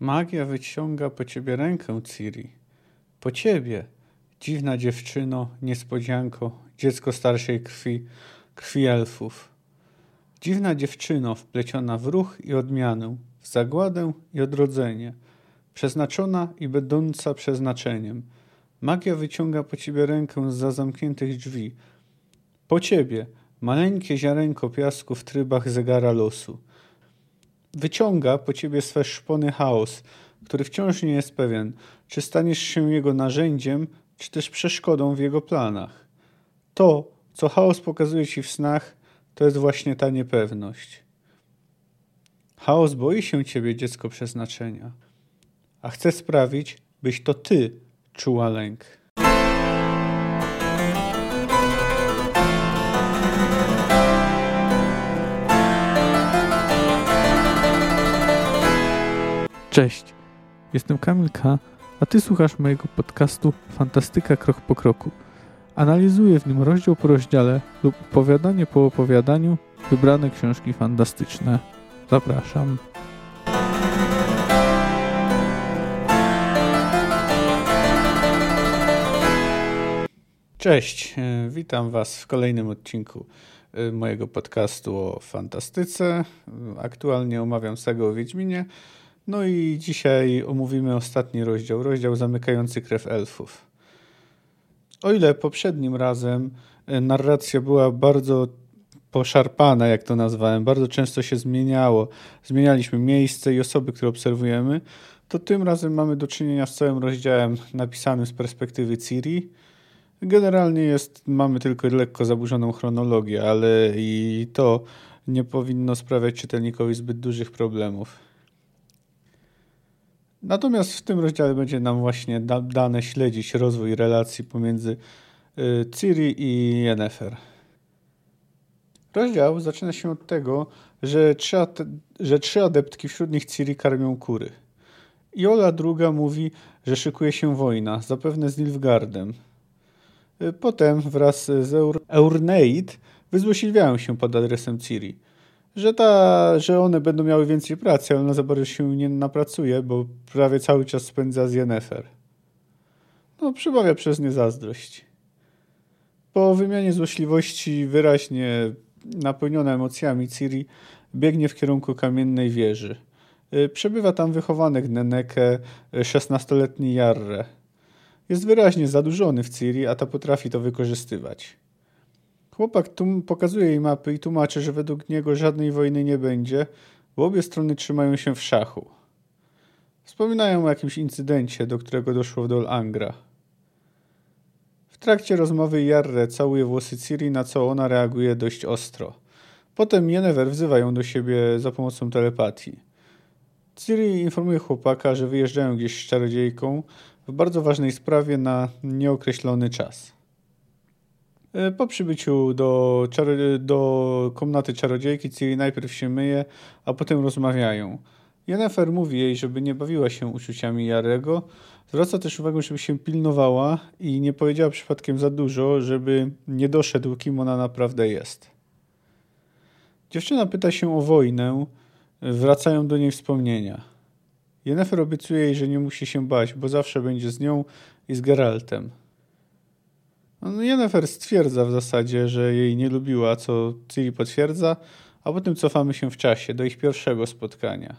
Magia wyciąga po ciebie rękę, Ciri. Po ciebie, dziwna dziewczyno, niespodzianko, dziecko starszej krwi, krwi elfów. Dziwna dziewczyno, wpleciona w ruch i odmianę, w zagładę i odrodzenie, przeznaczona i będąca przeznaczeniem. Magia wyciąga po ciebie rękę za zamkniętych drzwi. Po ciebie, maleńkie ziarenko piasku w trybach zegara losu. Wyciąga po ciebie swe szpony chaos, który wciąż nie jest pewien, czy staniesz się jego narzędziem, czy też przeszkodą w jego planach. To, co chaos pokazuje ci w snach, to jest właśnie ta niepewność. Chaos boi się ciebie, dziecko przeznaczenia, a chce sprawić, byś to ty czuła lęk. Cześć, jestem Kamil K., a ty słuchasz mojego podcastu Fantastyka Krok po Kroku. Analizuję w nim rozdział po rozdziale lub opowiadanie po opowiadaniu wybrane książki fantastyczne. Zapraszam. Cześć, e, witam Was w kolejnym odcinku e, mojego podcastu o fantastyce. Aktualnie omawiam sagę o Wiedźminie. No i dzisiaj omówimy ostatni rozdział, rozdział zamykający krew elfów. O ile poprzednim razem e, narracja była bardzo poszarpana, jak to nazwałem, bardzo często się zmieniało. Zmienialiśmy miejsce i osoby, które obserwujemy, to tym razem mamy do czynienia z całym rozdziałem napisanym z perspektywy Ciri. Generalnie jest, mamy tylko lekko zaburzoną chronologię, ale i to nie powinno sprawiać czytelnikowi zbyt dużych problemów. Natomiast w tym rozdziale będzie nam właśnie da dane śledzić rozwój relacji pomiędzy y, Ciri i Yennefer. Rozdział zaczyna się od tego, że trzy, że trzy adeptki wśród nich Ciri karmią kury. Iola druga mówi, że szykuje się wojna, zapewne z Nilfgaardem. Y, potem wraz z Eur Eurneid wyzłośliwiają się pod adresem Ciri że, ta, że one będą miały więcej pracy, ona za bardzo się nie napracuje, bo prawie cały czas spędza z Yennefer. No, przybawia przez nie zazdrość. Po wymianie złośliwości wyraźnie napełniona emocjami Ciri biegnie w kierunku kamiennej wieży. Y, przebywa tam wychowanek Neneke, 16-letni Jarre. Jest wyraźnie zadłużony w Ciri, a ta potrafi to wykorzystywać. Chłopak tu pokazuje jej mapy i tłumaczy, że według niego żadnej wojny nie będzie, bo obie strony trzymają się w szachu. Wspominają o jakimś incydencie, do którego doszło w Dol Angra. W trakcie rozmowy Jarre całuje włosy Ciri, na co ona reaguje dość ostro. Potem Yennefer wzywa ją do siebie za pomocą telepatii. Ciri informuje chłopaka, że wyjeżdżają gdzieś z czarodziejką w bardzo ważnej sprawie na nieokreślony czas. E, po przybyciu do, do komnaty czarodziejki Ciri najpierw się myje, a potem rozmawiają. Yennefer mówi jej, żeby nie bawiła się uczuciami Jarego. Zwraca też uwagę, żeby się pilnowała i nie powiedziała przypadkiem za dużo, żeby nie doszedł, kim ona naprawdę jest. Dziewczyna pyta się o wojnę. Wracają do niej wspomnienia. Yennefer obiecuje jej, że nie musi się bać, bo zawsze będzie z nią i z Geraltem. No, stwierdza w zasadzie, że jej nie lubiła, co Ciri potwierdza, a potem cofamy się w czasie do ich pierwszego spotkania.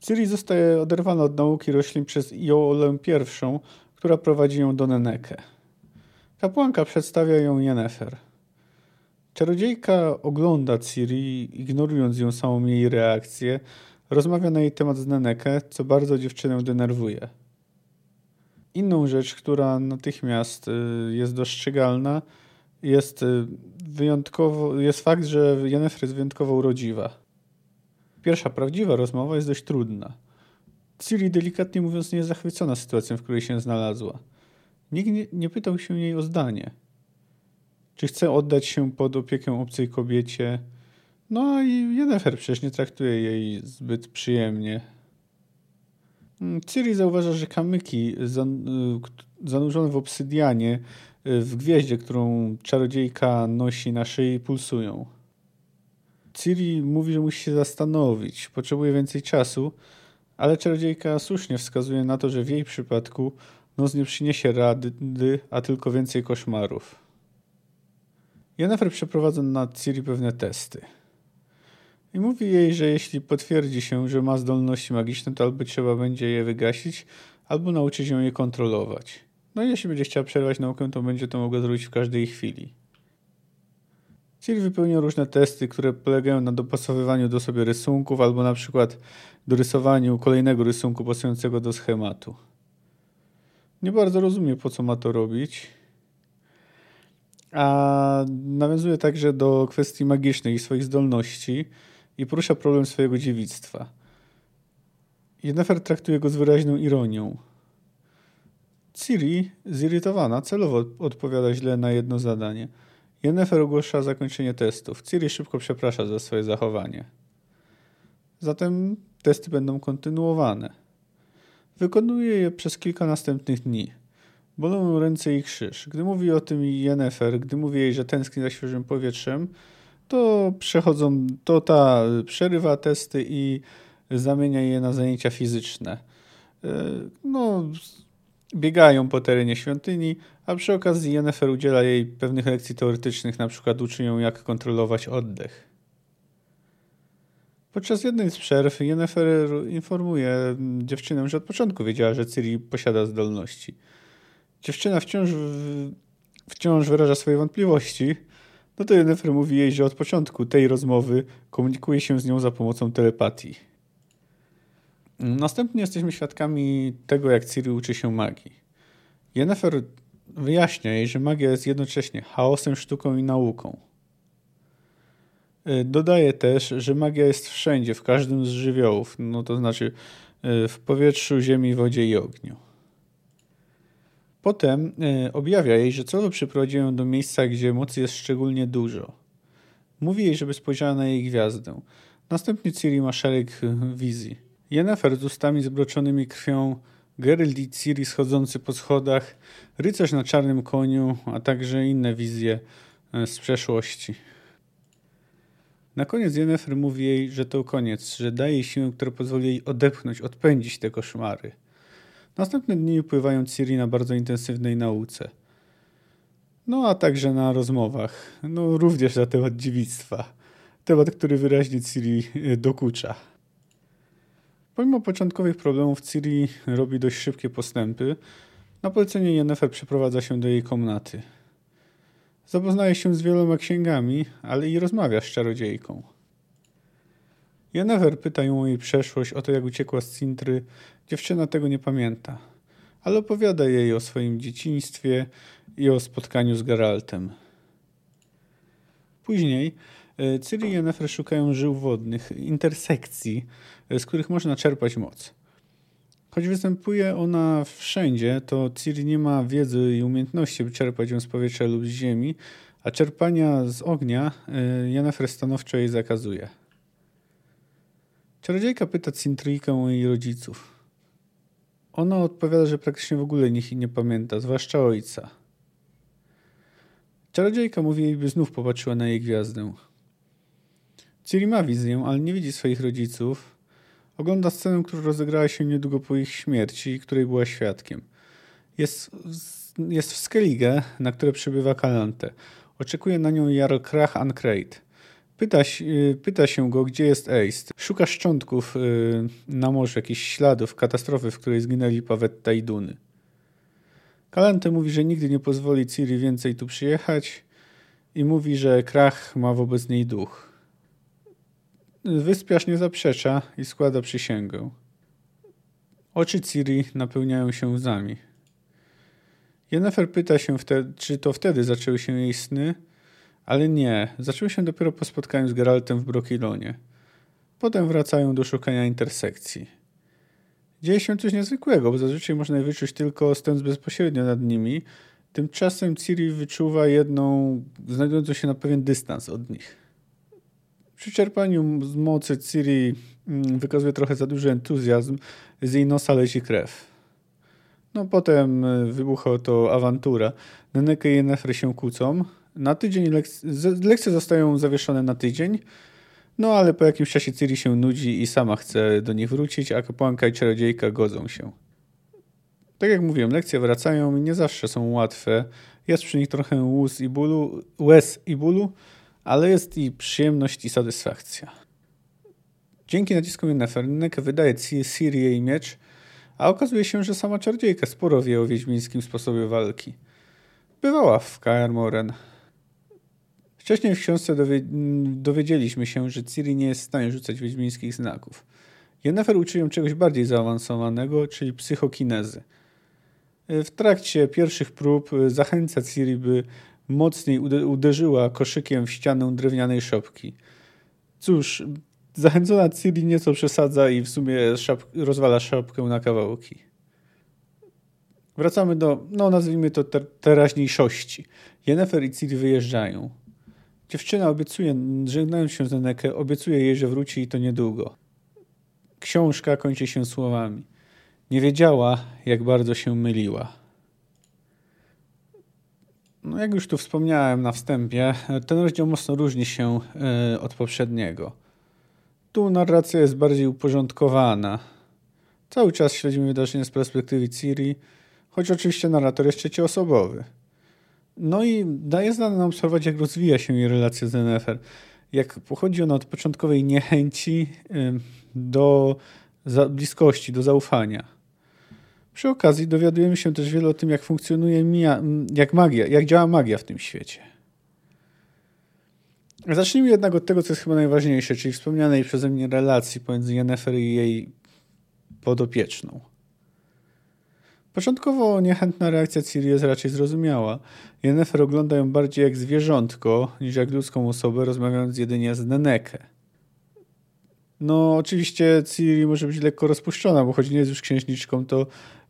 Ciri zostaje oderwana od nauki roślin przez Iolę I, która prowadzi ją do Neneke. Kapłanka przedstawia ją Yennefer. Czarodziejka ogląda Ciri, ignorując ją samą jej reakcję, rozmawia na jej temat z Neneke, co bardzo dziewczynę denerwuje. Inną rzecz, która natychmiast y, jest dostrzegalna, jest y, wyjątkowo, jest fakt, że Yennefer jest wyjątkowo urodziwa. Pierwsza prawdziwa rozmowa jest dość trudna. Ciri delikatnie mówiąc nie jest zachwycona sytuacją, w której się znalazła. Nikt nie, nie pytał się jej o zdanie. Czy chce oddać się pod opiekę obcej kobiecie? No i Yennefer przecież nie traktuje jej zbyt przyjemnie. Mm, Ciri zauważa, że kamyki y, zanurzone w obsydianie y, w gwieździe, którą czarodziejka nosi na szyi, pulsują. Ciri mówi, że musi się zastanowić, potrzebuje więcej czasu, Ale czarodziejka słusznie wskazuje na to, że w jej przypadku noc nie przyniesie rady, a tylko więcej koszmarów. Jennifer przeprowadza na Ciri pewne testy. I mówi jej, że jeśli potwierdzi się, że ma zdolności magiczne, to albo trzeba będzie je wygasić, albo nauczyć ją je kontrolować. No i jeśli będzie chciała przerwać naukę, to będzie to mogła zrobić w każdej chwili. Ciri wypełnia różne testy, które polegają na dopasowywaniu do sobie rysunków, albo na przykład dorysowaniu kolejnego rysunku pasującego do schematu. Nie bardzo rozumie, po co ma to robić. A nawiązuje także do kwestii magicznych i swoich zdolności i porusza problem swojego dziewictwa. Yennefer traktuje go z wyraźną ironią. Ciri, zirytowana, celowo odpowiada źle na jedno zadanie. Yennefer ogłasza zakończenie testów. Ciri szybko przeprasza za swoje zachowanie. Zatem testy będą kontynuowane. Wykonuje je przez kilka następnych dni. Bolą ręce i krzyż. Gdy mówi o tym Yennefer, gdy mówi jej, że tęskni za świeżym powietrzem, to przechodzą, to ta przerywa testy i zamienia je na zajęcia fizyczne. E, no, biegają po terenie świątyni, a przy okazji Yennefer udziela jej pewnych lekcji teoretycznych, na przykład uczy ją jak kontrolować oddech. Podczas jednej z przerw Yennefer informuje dziewczynę, że od początku wiedziała, że Ciri posiada zdolności. Dziewczyna wciąż, wciąż wyraża swoje wątpliwości, no to Yennefer mówi jej, że od początku tej rozmowy komunikuje się z nią za pomocą telepatii. Następnie jesteśmy świadkami tego, jak Ciri uczy się magii. Yennefer wyjaśnia jej, że magia jest jednocześnie chaosem, sztuką i nauką. Y, dodaje też, że magia jest wszędzie, w każdym z żywiołów, no to znaczy y, w powietrzu, ziemi, wodzie i ogniu. Potem y, objawia jej, że celowo przyprowadzi ją do miejsca, gdzie mocy jest szczególnie dużo. Mówi jej, żeby spojrzała na jej gwiazdę. Następnie Ciri ma szereg wizji. Yennefer z ustami zbroczonymi krwią, Geralt i Ciri schodzący po schodach, rycerz na czarnym koniu, a także inne wizje z przeszłości. Na koniec Yennefer mówi jej, że to koniec, że daje jej siłę, która pozwoli jej odepchnąć, odpędzić te koszmary. Następne dni upływają Ciri na bardzo intensywnej nauce. No a także na rozmowach, no również na temat dziewictwa. Temat, który wyraźnie Ciri e, dokucza. Pomimo początkowych problemów Ciri robi dość szybkie postępy. Na polecenie Yennefer przeprowadza się do jej komnaty. Zapoznaje się z wieloma księgami, ale i rozmawia z czarodziejką. Jennefer pyta ją o jej przeszłość, o to jak uciekła z Cintry. Dziewczyna tego nie pamięta, ale opowiada jej o swoim dzieciństwie i o spotkaniu z Geraltem. Później e, Ciri i Yennefer szukają żył wodnych, intersekcji, e, z których można czerpać moc. Choć występuje ona wszędzie, to Ciri nie ma wiedzy i umiejętności, by czerpać ją z powietrza lub z ziemi, a czerpania z ognia Yennefer stanowczo jej zakazuje. Czarodziejka pyta Cintryjkę o jej rodziców. Ona odpowiada, że praktycznie w ogóle nikt nie pamięta, zwłaszcza ojca. Czarodziejka mówi jej, by znów popatrzyła na jej gwiazdę. Ciri ma wizję, ale nie widzi swoich rodziców, Ogląda scenę, która rozegrała się niedługo po ich śmierci, której była świadkiem. Jest, jest w Skellige, na które przybywa Kalante. Oczekuje na nią Jarl Krach Ancreit. Pyta, pyta się go, gdzie jest Eist. Szuka szczątków y, na morzu, jakichś śladów katastrofy, w której zginęli Pawetta i Duny. Kalante mówi, że nigdy nie pozwoli Ciri więcej tu przyjechać i mówi, że Krach ma wobec niej duch. Wyspiarz nie zaprzecza i składa przysięgę. Oczy Ciri napełniają się łzami. Jennifer pyta się, wtedy, czy to wtedy zaczęły się jej sny, ale nie, zaczęły się dopiero po spotkaniu z Geraltem w Brokilonie. Potem wracają do szukania intersekcji. Dzieje się coś niezwykłego, bo zazwyczaj można je wyczuć tylko stąd bezpośrednio nad nimi. Tymczasem Ciri wyczuwa jedną, znajdującą się na pewien dystans od nich. Przy czerpaniu z mocy Ciri mm, wykazuje trochę za duży entuzjazm, z jej nosa leci krew. No potem y, wybucha to awantura. Neneke i Yennefer się kłócą. Na tydzień lek lekcje zostają zawieszone na tydzień, No ale po jakimś czasie Ciri się nudzi i sama chce do nich wrócić, a kapłanka i czarodziejka godzą się. Tak jak mówiłem, lekcje wracają i nie zawsze są łatwe. Jest przy nich trochę łez i bólu, łez i bólu ale jest i przyjemność i satysfakcja. Dzięki naciskom Yennefer Neke wydaje Ciri jej miecz, a okazuje się, że sama czarodziejka sporo wie o wiedźmińskim sposobie walki. Bywała w Kaer Moren. Wcześniej w książce dowie dowiedzieliśmy się, że Ciri nie jest w stanie rzucać wiedźmińskich znaków. Yennefer uczy ją czegoś bardziej zaawansowanego, czyli psychokinezy. W trakcie pierwszych prób zachęca Ciri, by mocniej uderzyła koszykiem w ścianę drewnianej szopki. Cóż, zachęcona Ciri nieco przesadza i w sumie szap rozwala szopkę na kawałki. Wracamy do, no nazwijmy to ter teraźniejszości. Yennefer i Ciri wyjeżdżają. Dziewczyna obiecuje, żegnając się z Nenekę, obiecuje jej, że wróci i to niedługo. Książka kończy się słowami. Nie wiedziała, jak bardzo się myliła. No jak już tu wspomniałem na wstępie, ten rozdział mocno różni się e, od poprzedniego. Tu narracja jest bardziej uporządkowana. Cały czas śledzimy wydarzenia z perspektywy Ciri, choć oczywiście narrator jest trzecioosobowy. No i daje nam obserwować, jak rozwija się jej relacja z Yennefer. Jak pochodzi ona od początkowej niechęci do bliskości, do zaufania. Przy okazji dowiadujemy się też wiele o tym, jak funkcjonuje mia, jak magia, jak działa magia w tym świecie. Zacznijmy jednak od tego, co jest chyba najważniejsze, czyli wspomnianej przeze mnie relacji pomiędzy Yennefer i jej podopieczną. Początkowo niechętna reakcja Ciri jest raczej zrozumiała. Yennefer ogląda ją bardziej jak zwierzątko, niż jak ludzką osobę, rozmawiając jedynie z Nenekę. No, oczywiście Ciri może być lekko rozpuszczona, bo choć nie jest już księżniczką, to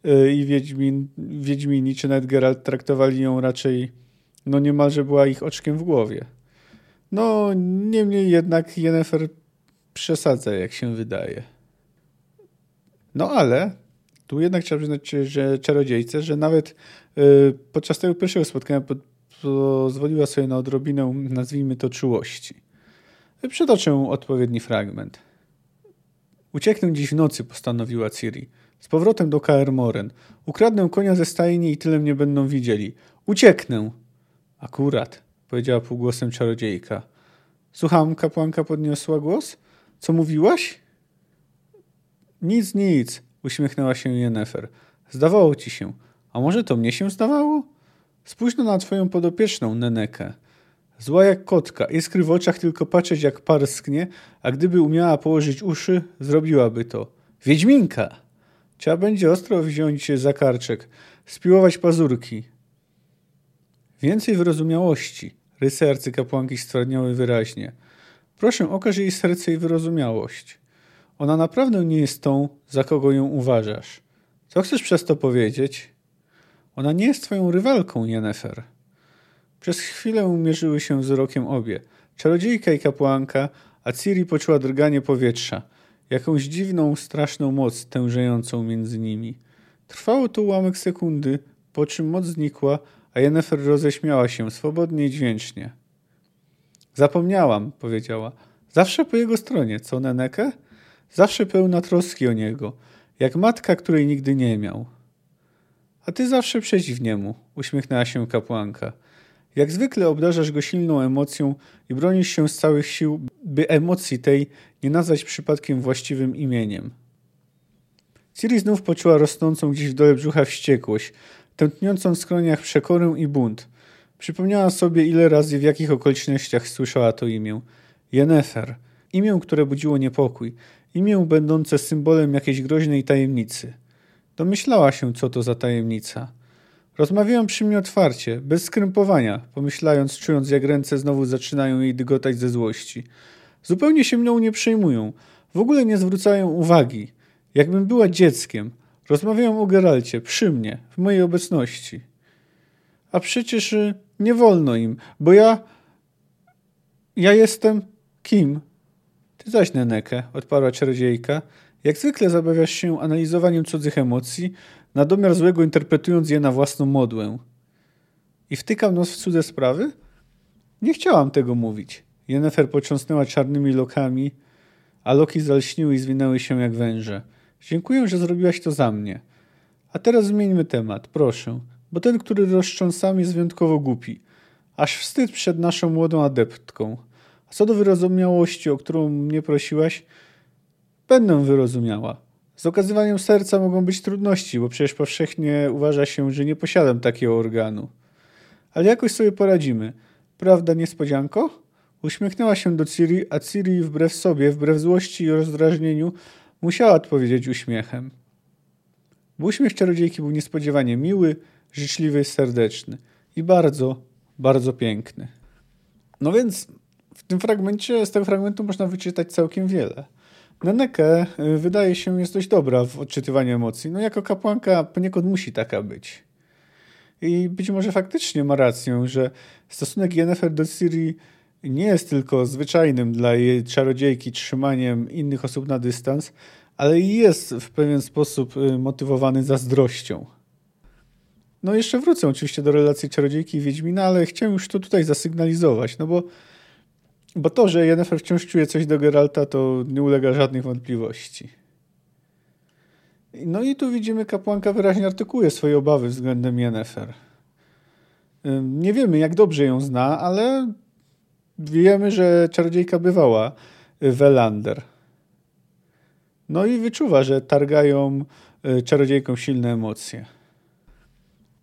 Y, i Wiedźmin, Wiedźmini czy nawet Geralt traktowali ją raczej, no niemalże była ich oczkiem w głowie. No, niemniej jednak Yennefer przesadza, jak się wydaje. No ale tu jednak trzeba przyznać, że czarodziejce, że nawet y, podczas tego pierwszego spotkania pozwoliła sobie na odrobinę, nazwijmy to, czułości. Przytoczę odpowiedni fragment. Ucieknę dziś w nocy, postanowiła Ciri. Z powrotem do Kaer Moren. Ukradnę konia ze stajni i tyle mnie będą widzieli. Ucieknę. Akurat, powiedziała półgłosem czarodziejka. Słucham, kapłanka podniosła głos. Co mówiłaś? Nic, nic, uśmiechnęła się Jennefer. Zdawało ci się. A może to mnie się zdawało? Spójrz na twoją podopieczną, Nenekę. Zła jak kotka, iskry w oczach tylko patrzeć jak parsknie, a gdyby umiała położyć uszy, zrobiłaby to. Wiedźminka! Trzeba będzie ostro wziąć za karczek, spiłować pazurki. Więcej wyrozumiałości. Rysy arcykapłanki stwardniały wyraźnie. Proszę, okaż jej serce i wyrozumiałość. Ona naprawdę nie jest tą, za kogo ją uważasz. Co chcesz przez to powiedzieć? Ona nie jest twoją rywalką, Jennefer. Przez chwilę mierzyły się wzrokiem obie. Czarodziejka i kapłanka, a Ciri poczuła drganie powietrza jakąś dziwną, straszną moc tężejącą między nimi. Trwało to ułamek sekundy, po czym moc znikła, a Jennefer roześmiała się swobodnie i dźwięcznie. Zapomniałam, powiedziała. Zawsze po jego stronie, co Nenekę? Zawsze pełna troski o niego, jak matka, której nigdy nie miał. A ty zawsze przeciw niemu, uśmiechnęła się kapłanka. Jak zwykle obdarzasz go silną emocją i bronisz się z całych sił, by emocji tej nie nazwać przypadkiem właściwym imieniem. Ciri znów poczuła rosnącą gdzieś w dole brzucha wściekłość, tętniącą w skroniach przekorę i bunt. Przypomniała sobie, ile razy w jakich okolicznościach słyszała to imię. Jennefer. Imię, które budziło niepokój. Imię będące symbolem jakiejś groźnej tajemnicy. Domyślała się, co to za tajemnica. Rozmawiałam przy mnie otwarcie, bez skrępowania, pomyślając, czując jak ręce znowu zaczynają jej dygotać ze złości. Zupełnie się mną nie przejmują. W ogóle nie zwracają uwagi. Jakbym była dzieckiem. Rozmawiają o Geralcie, przy mnie, w mojej obecności. A przecież y, nie wolno im, bo ja... Ja jestem... Kim? Ty zaś, Nenekę, odparła czarodziejka. Jak zwykle zabawiasz się analizowaniem cudzych emocji, na domiar złego interpretując je na własną modłę. I wtykam nos w cudze sprawy? Nie chciałam tego mówić. Jennefer potrząsnęła czarnymi lokami, a loki zalśniły i zwinęły się jak węże. Dziękuję, że zrobiłaś to za mnie. A teraz zmieńmy temat, proszę, bo ten, który roztrząsam, jest wyjątkowo głupi. Aż wstyd przed naszą młodą adeptką. Co do wyrozumiałości, o którą mnie prosiłaś, będę wyrozumiała. Z okazywaniem serca mogą być trudności, bo przecież powszechnie uważa się, że nie posiadam takiego organu. Ale jakoś sobie poradzimy. Prawda, niespodzianko? Uśmiechnęła się do Ciri, a Ciri wbrew sobie, wbrew złości i rozdrażnieniu, musiała odpowiedzieć uśmiechem. Bo uśmiech czarodziejki był niespodziewanie miły, życzliwy, serdeczny i bardzo, bardzo piękny. No więc w tym fragmencie, z tego fragmentu można wyczytać całkiem wiele. Neneke y, wydaje się jest dość dobra w odczytywaniu emocji. No jako kapłanka poniekąd musi taka być. I być może faktycznie ma rację, że stosunek Yennefer do Ciri nie jest tylko zwyczajnym dla jej czarodziejki trzymaniem innych osób na dystans, ale jest w pewien sposób y, motywowany zazdrością. No jeszcze wrócę oczywiście do relacji czarodziejki i Wiedźmina, ale chciałem już to tutaj zasygnalizować, no bo, bo to, że Yennefer wciąż czuje coś do Geralta, to nie ulega żadnych wątpliwości. No i tu widzimy, kapłanka wyraźnie artykułuje swoje obawy względem Yennefer. Nie wiemy, jak dobrze ją zna, ale wiemy, że czarodziejka bywała w Elander. No i wyczuwa, że targają y, czarodziejkom silne emocje.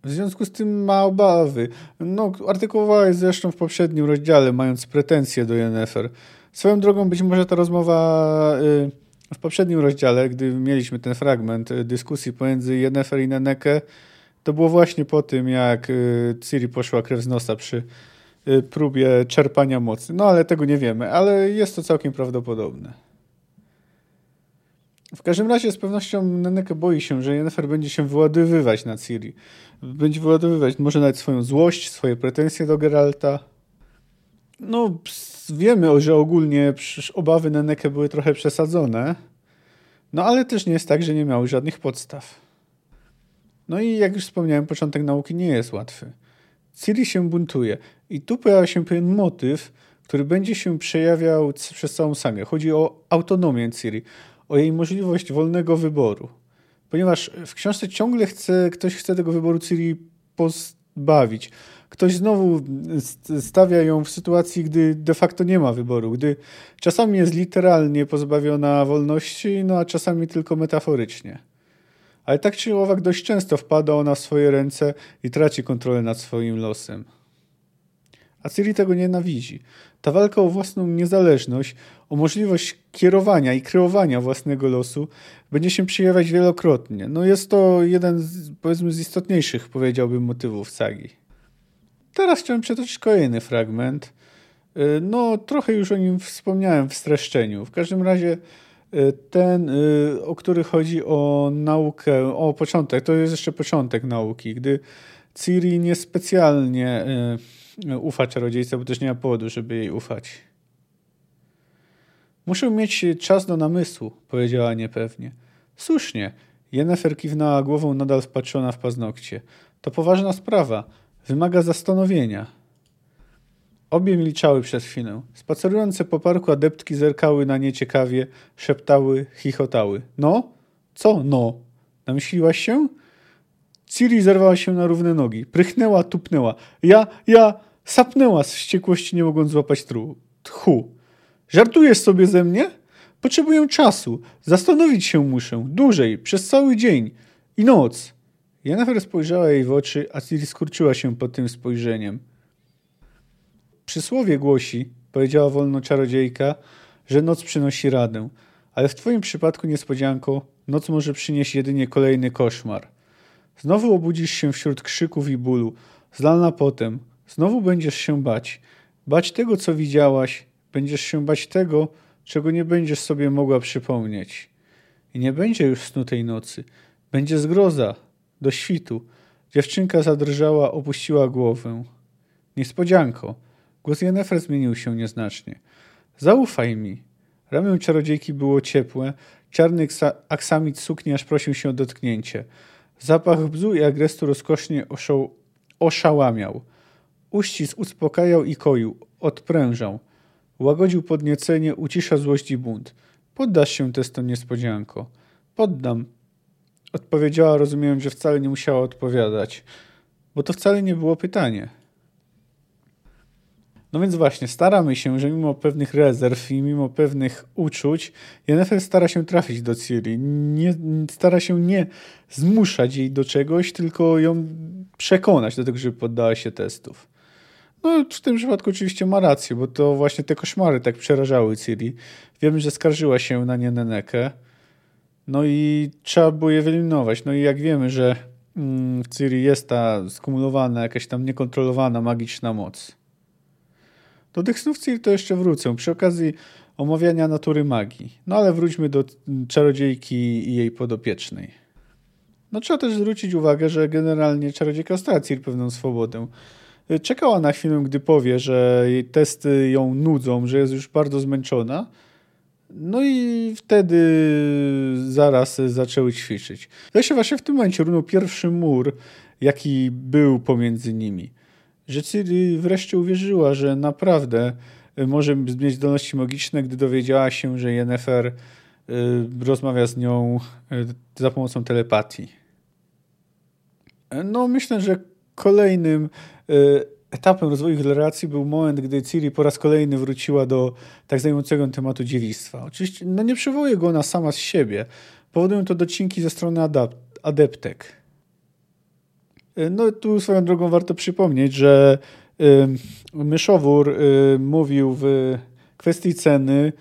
W związku z tym ma obawy. No, artykułowała zresztą w poprzednim rozdziale, mając pretensje do Yennefer. Swoją drogą być może ta rozmowa y, w poprzednim rozdziale, gdy mieliśmy ten fragment y, dyskusji pomiędzy Yennefer i Neneke, to było właśnie po tym, jak Ciri poszła krew z nosa przy próbie czerpania mocy. No ale tego nie wiemy, ale jest to całkiem prawdopodobne. W każdym razie z pewnością Neneke boi się, że Yennefer będzie się wyładowywać na Ciri. Będzie wyładowywać może nawet swoją złość, swoje pretensje do Geralta. No, wiemy, że ogólnie obawy Neneke były trochę przesadzone. No ale też nie jest tak, że nie miały żadnych podstaw. No i jak już wspomniałem, początek nauki nie jest łatwy. Ciri się buntuje i tu pojawia się pewien motyw, który będzie się przejawiał przez całą sagę. Chodzi o autonomię Ciri, o jej możliwość wolnego wyboru. Ponieważ w książce ciągle chce, ktoś chce tego wyboru Ciri pozbawić. Ktoś znowu stawia ją w sytuacji, gdy de facto nie ma wyboru, gdy czasami jest literalnie pozbawiona wolności, no a czasami tylko metaforycznie. Ale tak czy owak dość często wpada ona w swoje ręce i traci kontrolę nad swoim losem. A Ciri tego nienawidzi. Ta walka o własną niezależność, o możliwość kierowania i kreowania własnego losu będzie się przejawiać wielokrotnie. No jest to jeden z, powiedzmy z istotniejszych, powiedziałbym, motywów sagi. Teraz chciałem przytoczyć kolejny fragment. Y, no, trochę już o nim wspomniałem w streszczeniu. W każdym razie y, ten, y, o który chodzi o naukę, o początek, to jest jeszcze początek nauki, gdy Ciri niespecjalnie ufa czarodziejce, bo też nie ma powodu, żeby jej ufać. Muszę mieć czas do namysłu, powiedziała niepewnie. Słusznie. Jennefer kiwnęła głową nadal wpatrzona w paznokcie. To poważna sprawa. Wymaga zastanowienia. Obie milczały przez chwilę. Spacerujące po parku adeptki zerkały na nie ciekawie, szeptały, chichotały. No? Co no? Namyśliłaś się? Ciri zerwała się na równe nogi. Prychnęła, tupnęła. Ja, ja... Sapnęła z wściekłości, nie mogąc złapać tru. Tchu. Żartujesz sobie ze mnie? Potrzebuję czasu. Zastanowić się muszę. Dłużej. Przez cały dzień. I noc. Jennifer spojrzała jej w oczy, a Ciri skurczyła się pod tym spojrzeniem. Przysłowie głosi, powiedziała wolno czarodziejka, że noc przynosi radę. Ale w twoim przypadku, niespodzianko, noc może przynieść jedynie kolejny koszmar. Znowu obudzisz się wśród krzyków i bólu, zlana potem. Znowu będziesz się bać. Bać tego, co widziałaś, Będziesz się bać tego, czego nie będziesz sobie mogła przypomnieć. I nie będzie już snu tej nocy. Będzie zgroza. Do świtu. Dziewczynka zadrżała, opuściła głowę. Niespodzianko. Głos Jennefer zmienił się nieznacznie. Zaufaj mi. Ramię czarodziejki było ciepłe. Czarny aksamit sukni aż prosił się o dotknięcie. Zapach bzu i agrestu rozkosznie oszał, oszałamiał. Uścisk uspokajał i koił, odprężał. Łagodził podniecenie, ucisza złość i bunt. Poddasz się testom niespodzianko. Poddam. Odpowiedziała, rozumiejąc, że wcale nie musiała odpowiadać, bo to wcale nie było pytanie. No więc właśnie, staramy się, że mimo pewnych rezerw i mimo pewnych uczuć, Jennifer stara się trafić do Ciri. Nie, stara się nie zmuszać jej do czegoś, tylko ją przekonać do tego, żeby poddała się testów. No, w tym przypadku oczywiście ma rację, bo to właśnie te koszmary tak przerażały Ciri. Wiemy, że skarżyła się na nie Nenekę. No i trzeba było je wyeliminować. No i jak wiemy, że mm, w Ciri jest ta skumulowana, jakaś tam niekontrolowana magiczna moc. Do tych snów Ciri to jeszcze wrócę przy okazji omawiania natury magii. No ale wróćmy do czarodziejki i jej podopiecznej. No trzeba też zwrócić uwagę, że generalnie czarodziejka stała Ciri pewną swobodę. Czekała na chwilę, gdy powie, że testy ją nudzą, że jest już bardzo zmęczona. No i wtedy zaraz zaczęły ćwiczyć. Zresztą właśnie w tym momencie runął pierwszy mur, jaki był pomiędzy nimi. Że Ciri wreszcie uwierzyła, że naprawdę może mieć zdolności magiczne, gdy dowiedziała się, że Yennefer y, rozmawia z nią y, za pomocą telepatii. No myślę, że kolejnym y, etapem rozwoju relacji był moment, gdy Ciri po raz kolejny wróciła do tak zajmującego tematu dziewictwa. Oczywiście no nie przywołuje go ona sama z siebie. Powodują to docinki ze strony adeptek. Y, no tu swoją drogą warto przypomnieć, że y, Myszowór y, mówił w kwestii ceny,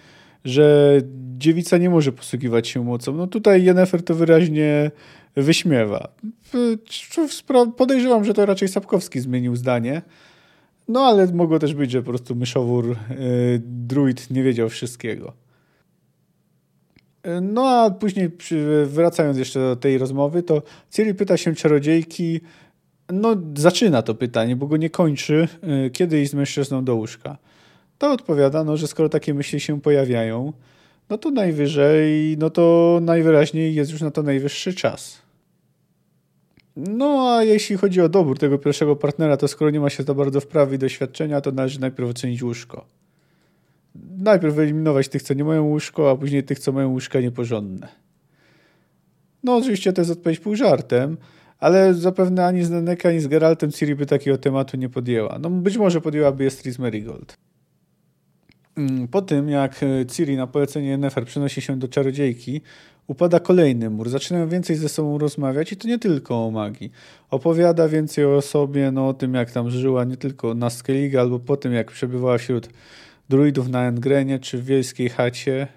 że dziewica nie może posługiwać się mocą. No tutaj Jennefer to wyraźnie wyśmiewa. Podejrzewam, że to raczej Sapkowski zmienił zdanie. No ale mogło też być, że po prostu myszowór druid nie wiedział wszystkiego. No a później wracając jeszcze do tej rozmowy, to Ciri pyta się czarodziejki, no zaczyna to pytanie, bo go nie kończy, kiedy iść z mężczyzną do łóżka. To odpowiada, no, że skoro takie myśli się pojawiają, no to najwyżej, no to najwyraźniej jest już na to najwyższy czas. No a jeśli chodzi o dobór tego pierwszego partnera, to skoro nie ma się za bardzo wprawy i doświadczenia, to należy najpierw ocenić łóżko. Najpierw wyeliminować tych, co nie mają łóżko, a później tych, co mają łóżka nieporządne. No oczywiście to jest odpowiedź pół żartem, ale zapewne ani z Neneka, ani z Geraltem Ciri by takiego tematu nie podjęła. No być może podjęłaby Estris Marigold. Mm, po tym, jak e, Ciri na polecenie Nefer przenosi się do czarodziejki, upada kolejny mur. Zaczynają więcej ze sobą rozmawiać i to nie tylko o magii. Opowiada więcej o sobie, no o tym, jak tam żyła, nie tylko na Skellige, albo po tym, jak przebywała wśród druidów na Engrenie czy w wiejskiej chacie.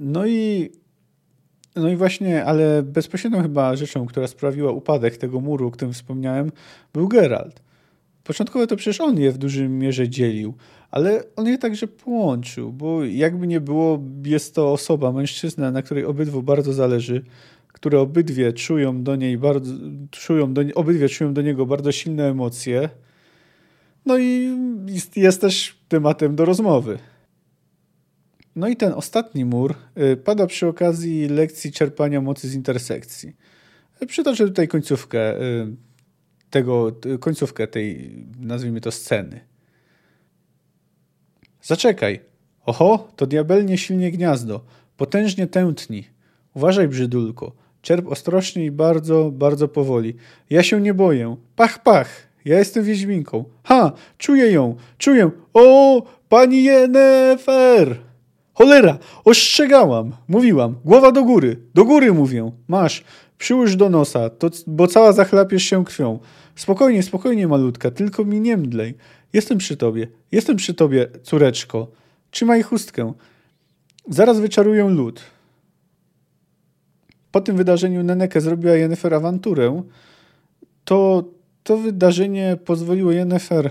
No i no i właśnie, ale bezpośrednią chyba rzeczą, która sprawiła upadek tego muru, o którym wspomniałem, był Geralt. Początkowo to przecież on je w dużym mierze dzielił, ale on je także połączył, bo jakby nie było, jest to osoba, mężczyzna, na której obydwu bardzo zależy, które obydwie czują do niej bardzo, czują do, obydwie czują do niego bardzo silne emocje. No i jest, jest też tematem do rozmowy. No i ten ostatni mur y, pada przy okazji lekcji czerpania mocy z intersekcji. Przytoczę tutaj końcówkę y, tego, końcówkę tej, nazwijmy to, sceny. Zaczekaj. Oho, to diabelnie silnie gniazdo. Potężnie tętni. Uważaj, brzydulko. Czerp ostrożnie i bardzo, bardzo powoli. Ja się nie boję. Pach, pach. Ja jestem Wiedźminką. Ha! Czuję ją! Czuję! O! Pani Jennefer! Cholera! Ostrzegałam! Mówiłam! Głowa do góry! Do góry mówię! Masz! Przyłóż do nosa, to, bo cała zachlapiesz się krwią. Spokojnie, spokojnie, malutka, tylko mi nie mdlej. Jestem przy tobie, jestem przy tobie, córeczko. Trzymaj chustkę. Zaraz wyczaruję lód. Po tym wydarzeniu Neneke zrobiła Jennifer awanturę. To, to wydarzenie pozwoliło Jennifer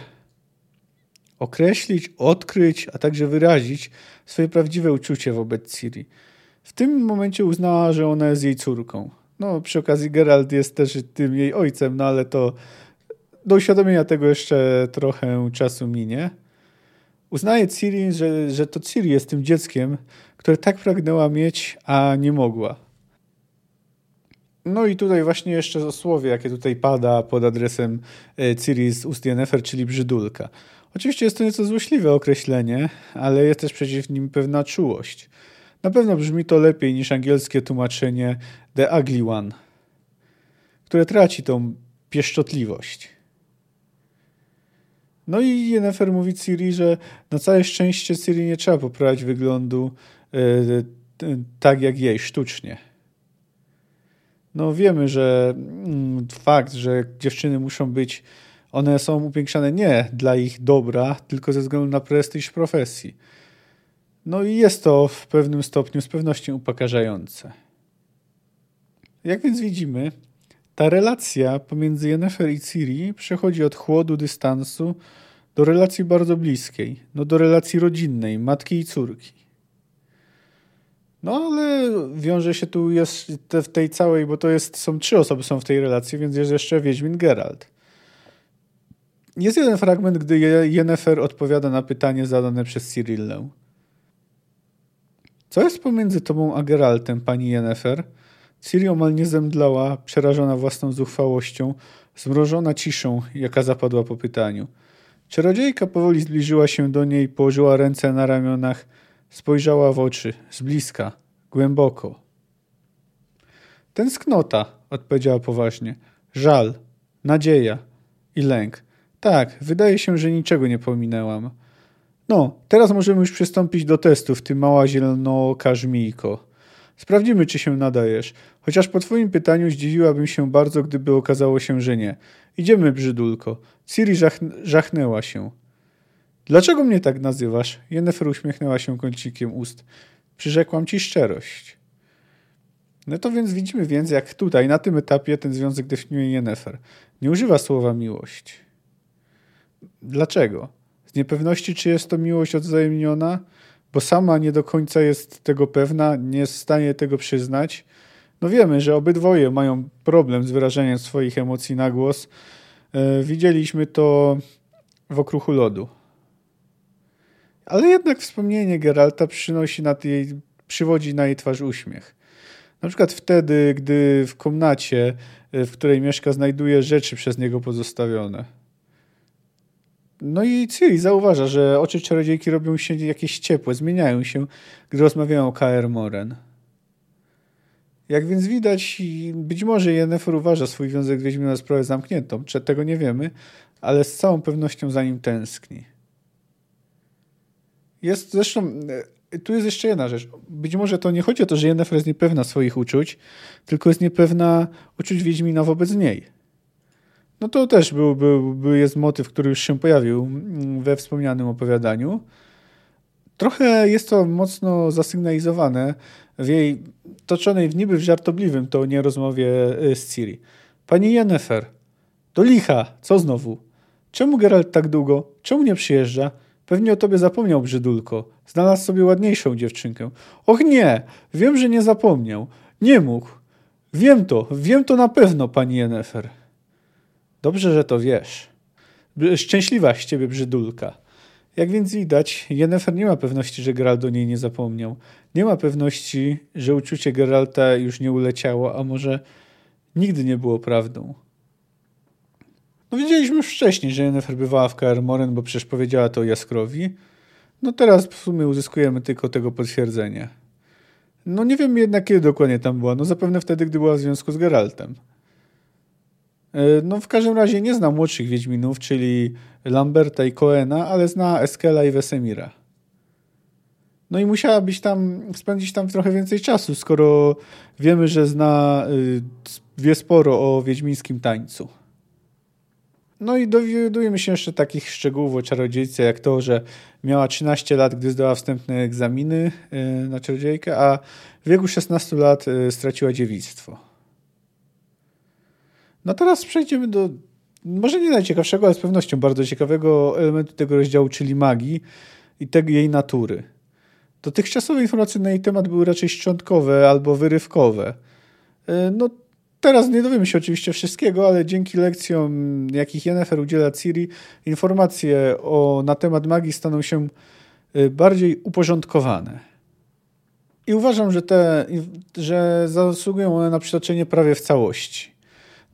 określić, odkryć, a także wyrazić swoje prawdziwe uczucie wobec Ciri. W tym momencie uznała, że ona jest jej córką. No, przy okazji Geralt jest też tym jej ojcem, no ale to do uświadomienia tego jeszcze trochę czasu minie. Uznaje Ciri, że, że to Ciri jest tym dzieckiem, które tak pragnęła mieć, a nie mogła. No i tutaj właśnie jeszcze słowie, jakie tutaj pada pod adresem e, Ciri z ust Yennefer, czyli brzydulka. Oczywiście jest to nieco złośliwe określenie, ale jest też przeciw nim pewna czułość. Na pewno brzmi to lepiej niż angielskie tłumaczenie The Ugly One, które traci tą pieszczotliwość. No i Yennefer mówi Ciri, że na całe szczęście Ciri nie trzeba poprawiać wyglądu yy, tak jak jej, sztucznie. No wiemy, że mm, fakt, że dziewczyny muszą być, one są upiększane nie dla ich dobra, tylko ze względu na prestiż profesji. No i jest to w pewnym stopniu z pewnością upokarzające. Jak więc widzimy, ta relacja pomiędzy Yennefer i Ciri przechodzi od chłodu, dystansu do relacji bardzo bliskiej, no do relacji rodzinnej, matki i córki. No ale wiąże się tu jest w tej całej, bo to jest, są trzy osoby są w tej relacji, więc jest jeszcze Wiedźmin Geralt. Jest jeden fragment, gdy Yennefer odpowiada na pytanie zadane przez Cyrillę. Co jest pomiędzy tobą a Geraltem, pani Yennefer? Ciri omal nie zemdlała, przerażona własną zuchwałością, zmrożona ciszą, jaka zapadła po pytaniu. Czarodziejka powoli zbliżyła się do niej, położyła ręce na ramionach, spojrzała w oczy, z bliska, głęboko. Tęsknota, odpowiedziała poważnie. Żal, nadzieja i lęk. Tak, wydaje się, że niczego nie pominęłam. No, teraz możemy już przystąpić do testów, ty mała zielonooka żmijko. Sprawdzimy, czy się nadajesz. Chociaż po twoim pytaniu zdziwiłabym się bardzo, gdyby okazało się, że nie. Idziemy, brzydulko. Ciri żachnęła się. Dlaczego mnie tak nazywasz? Jennifer uśmiechnęła się kącikiem ust. Przyrzekłam ci szczerość. No to więc widzimy więc, jak tutaj, na tym etapie ten związek definiuje Jennifer. Nie używa słowa miłość. Dlaczego? Z niepewności, czy jest to miłość odwzajemniona, bo sama nie do końca jest tego pewna, nie jest w stanie tego przyznać. No wiemy, że obydwoje mają problem z wyrażaniem swoich emocji na głos. E, widzieliśmy to w okruchu lodu. Ale jednak wspomnienie Geralta przynosi na jej, przywodzi na jej twarz uśmiech. Na przykład wtedy, gdy w komnacie, e, w której mieszka, znajduje rzeczy przez niego pozostawione. No i Ciri zauważa, że oczy czarodziejki robią się jakieś ciepłe, zmieniają się, gdy rozmawiają o Kaer Moren. Jak więc widać, być może Yennefer uważa swój związek z Wiedźmina sprawę zamkniętą, czy tego nie wiemy, ale z całą pewnością za nim tęskni. Jest zresztą, e, tu jest jeszcze jedna rzecz. Być może to nie chodzi o to, że Yennefer jest niepewna swoich uczuć, tylko jest niepewna uczuć Wiedźmina wobec niej. No to też był, był, był, jest motyw, który już się pojawił mm, we wspomnianym opowiadaniu. Trochę jest to mocno zasygnalizowane w jej toczonej w niby w żartobliwym tonie rozmowie y, z Ciri. Pani Yennefer, do licha, co znowu? Czemu Geralt tak długo? Czemu nie przyjeżdża? Pewnie o tobie zapomniał, brzydulko. Znalazł sobie ładniejszą dziewczynkę. Och nie, wiem, że nie zapomniał. Nie mógł. Wiem to, wiem to na pewno, pani Yennefer. Dobrze, że to wiesz. Szczęśliwa z ciebie brzydulka. Jak więc widać, Yennefer nie ma pewności, że Geralt do niej nie zapomniał. Nie ma pewności, że uczucie Geralta już nie uleciało, a może nigdy nie było prawdą. No widzieliśmy już wcześniej, że Yennefer bywała w Kaer Moren, bo przecież powiedziała to Jaskrowi. No teraz w sumie uzyskujemy tylko tego potwierdzenie. No nie wiem jednak kiedy dokładnie tam była. No zapewne wtedy, gdy była w związku z Geraltem. E, no w każdym razie nie zna młodszych Wiedźminów, czyli Lamberta i Coena, ale zna Eskela i Wesemira. No i musiała być tam, spędzić tam trochę więcej czasu, skoro wiemy, że zna, y, wie sporo o wiedźmińskim tańcu. No i dowiadujemy się jeszcze takich szczegółów o czarodziejce, jak to, że miała 13 lat, gdy zdała wstępne egzaminy y, na czarodziejkę, a w wieku 16 lat y, straciła dziewictwo. No teraz przejdziemy do może nie najciekawszego, ale z pewnością bardzo ciekawego elementu tego rozdziału, czyli magii i tej jej natury. Dotychczasowe informacje na jej temat były raczej szczątkowe albo wyrywkowe. E, no teraz nie dowiemy się oczywiście wszystkiego, ale dzięki lekcjom, jakich Yennefer udziela Ciri, informacje o, na temat magii staną się e, bardziej uporządkowane. I uważam, że, te, że zasługują one na przytoczenie prawie w całości.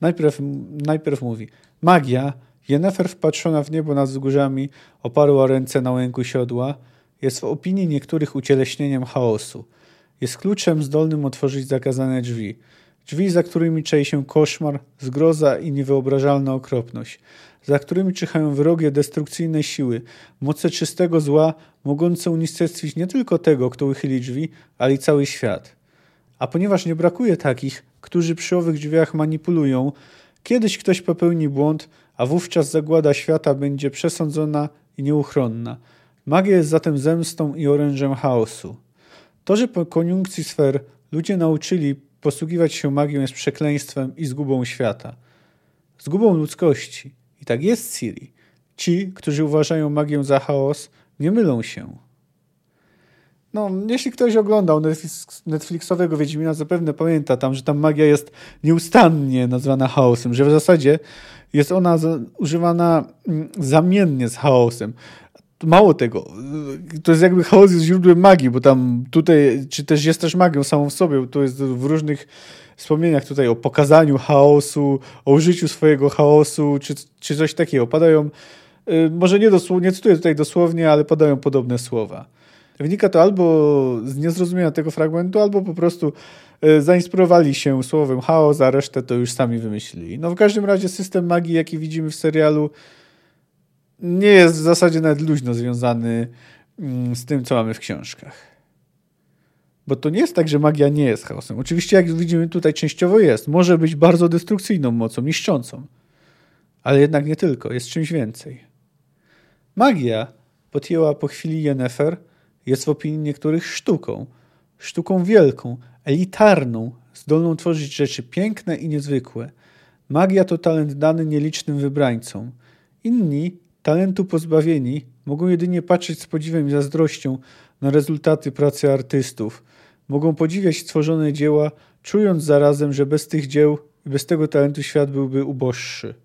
Najpierw, najpierw mówi: Magia Jennefer wpatrzona w niebo nad wzgórzami oparła ręce na łęku siodła. Jest w opinii niektórych ucieleśnieniem chaosu. Jest kluczem zdolnym otworzyć zakazane drzwi. Drzwi, za którymi czai się koszmar, zgroza i niewyobrażalna okropność. Za którymi czyhają wrogie, destrukcyjne siły, moce czystego zła, mogące unicestwić nie tylko tego, kto uchyli drzwi, ale i cały świat. A ponieważ nie brakuje takich, którzy przy owych drzwiach manipulują, kiedyś ktoś popełni błąd, a wówczas zagłada świata będzie przesądzona i nieuchronna. Magia jest zatem zemstą i orężem chaosu. To, że po koniunkcji sfer ludzie nauczyli posługiwać się magią jest przekleństwem i zgubą świata. Zgubą ludzkości. I tak jest Siri. Ci, którzy uważają magię za chaos, nie mylą się. No, jeśli ktoś oglądał Netflixowego Wiedźmina, zapewne pamięta tam, że tam magia jest nieustannie nazwana chaosem, że w zasadzie jest ona używana mm, zamiennie z chaosem. Mało tego, to jest jakby chaos jest źródłem magii, bo tam tutaj, czy też jest też magią samą w sobie, to jest w różnych wspomnieniach tutaj o pokazaniu chaosu, o użyciu swojego chaosu, czy, czy coś takiego. Padają, y, może nie dosłownie, nie cytuję tutaj dosłownie, ale padają podobne słowa. Wynika to albo z niezrozumienia tego fragmentu, albo po prostu e, zainspirowali się słowem chaos, a resztę to już sami wymyślili. No w każdym razie system magii, jaki widzimy w serialu, nie jest w zasadzie nawet luźno związany mm, z tym, co mamy w książkach. Bo to nie jest tak, że magia nie jest chaosem. Oczywiście, jak widzimy tutaj, częściowo jest. Może być bardzo destrukcyjną mocą, niszczącą. Ale jednak nie tylko, jest czymś więcej. Magia podjęła po chwili Jennefer jest w opinii niektórych sztuką. Sztuką wielką, elitarną, zdolną tworzyć rzeczy piękne i niezwykłe. Magia to talent dany nielicznym wybrańcom. Inni, talentu pozbawieni, mogą jedynie patrzeć z podziwem i zazdrością na rezultaty pracy artystów. Mogą podziwiać stworzone dzieła, czując zarazem, że bez tych dzieł i bez tego talentu świat byłby uboższy.